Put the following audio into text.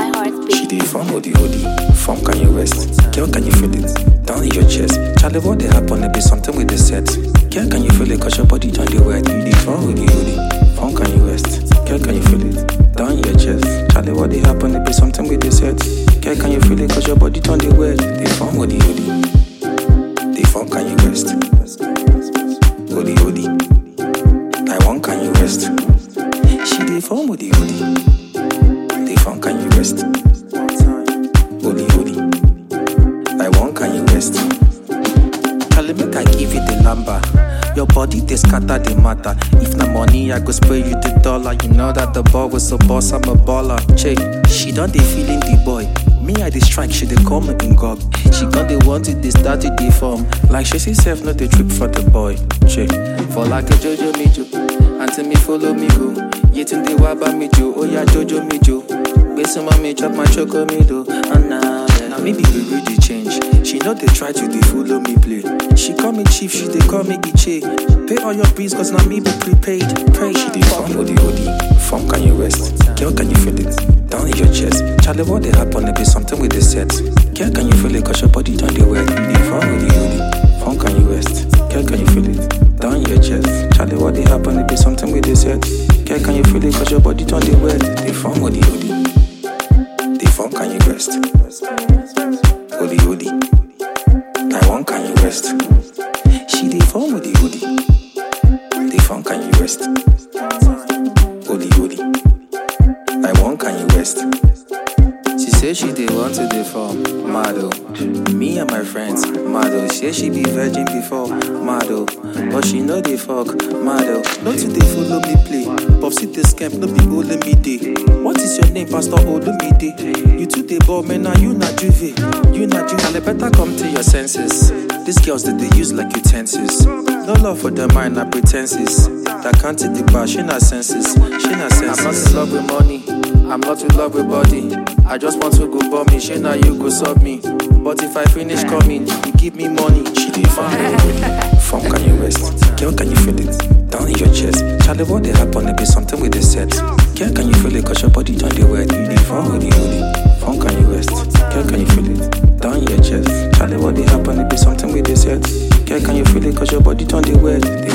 She dey form hoodie hoodie, form can you rest? Girl, can you feel it? Down in your chest. Charlie, what dey happen? There be something with the set. Girl, can you feel it? Cause your body done the wet. You dey form hoodie hoodie, form can you rest? Girl, can you feel it? Down your chest. Charlie, what dey happen? There be something with the set. Girl, can you feel it? Cause your body done the wet. Dey form hoodie hoodie, dey form can you rest? Hoodie hoodie, I want can you rest? She dey form hoodie hoodie, Charlie, make I give you the number. Your body they scatter the matter. If na money, I go spray you the dollar. You know that the ball was a boss, I'm a baller. Check, she done they feeling the boy. Me, I dey strike, she dey call me in gog. She got the want it, they started the form. Like she say self, no the trip for the boy. Check, for like a Jojo me jo. Auntie me follow me oh. go. Yetin the waba me jo. Oh yeah, Jojo me jo. Base mommy chop my choco me do. And now, Know they try to dey follow me play. She call me chief, she dey call me Iche. Pay all your bills, cause now me be prepaid. Pray she dey form hoodie hoodie. Form can you rest? Girl, can you feel it? Down in your chest. Charlie, what dey happen? There be something with the set. Girl, can you feel it? Cause your body done the wet. Dey form hoodie hoodie. Form can you rest? Girl, can you feel it? Down in your chest. Charlie, what dey happen? There be something with the set. Girl, can you feel it? Cause your body done the wet. Dey form hoodie hoodie. Say she dey want to dey form model. Me and my friends model. Say she be virgin before model, but she know dey fuck model. No to dey follow me play. Pop Popsy dey scamp, no be only me dey. What is your name, Pastor Olumide? You too dey ball, man, now you na juve. You na juve. And better come to your senses. These girls that they use like utensils. No love for the mind, na pretenses. That can't take the bar, she na senses. She na senses. I'm not in love with money. I'm not in love with body. I just want to go bomb me. She now you go sub me. But if I finish coming, you give me money. She dey farm Form can you rest? Girl, can you feel it? Down in your chest. Charlie, what dey happen? There be something with the set. Girl, can you feel it? Cause your body done the wet. You dey farm hoodie hoodie. Form can you rest? Girl, can you feel it? Down in your chest. Charlie, what dey happen? There be something with the set. Girl, can you feel it? Cause your body done the wet.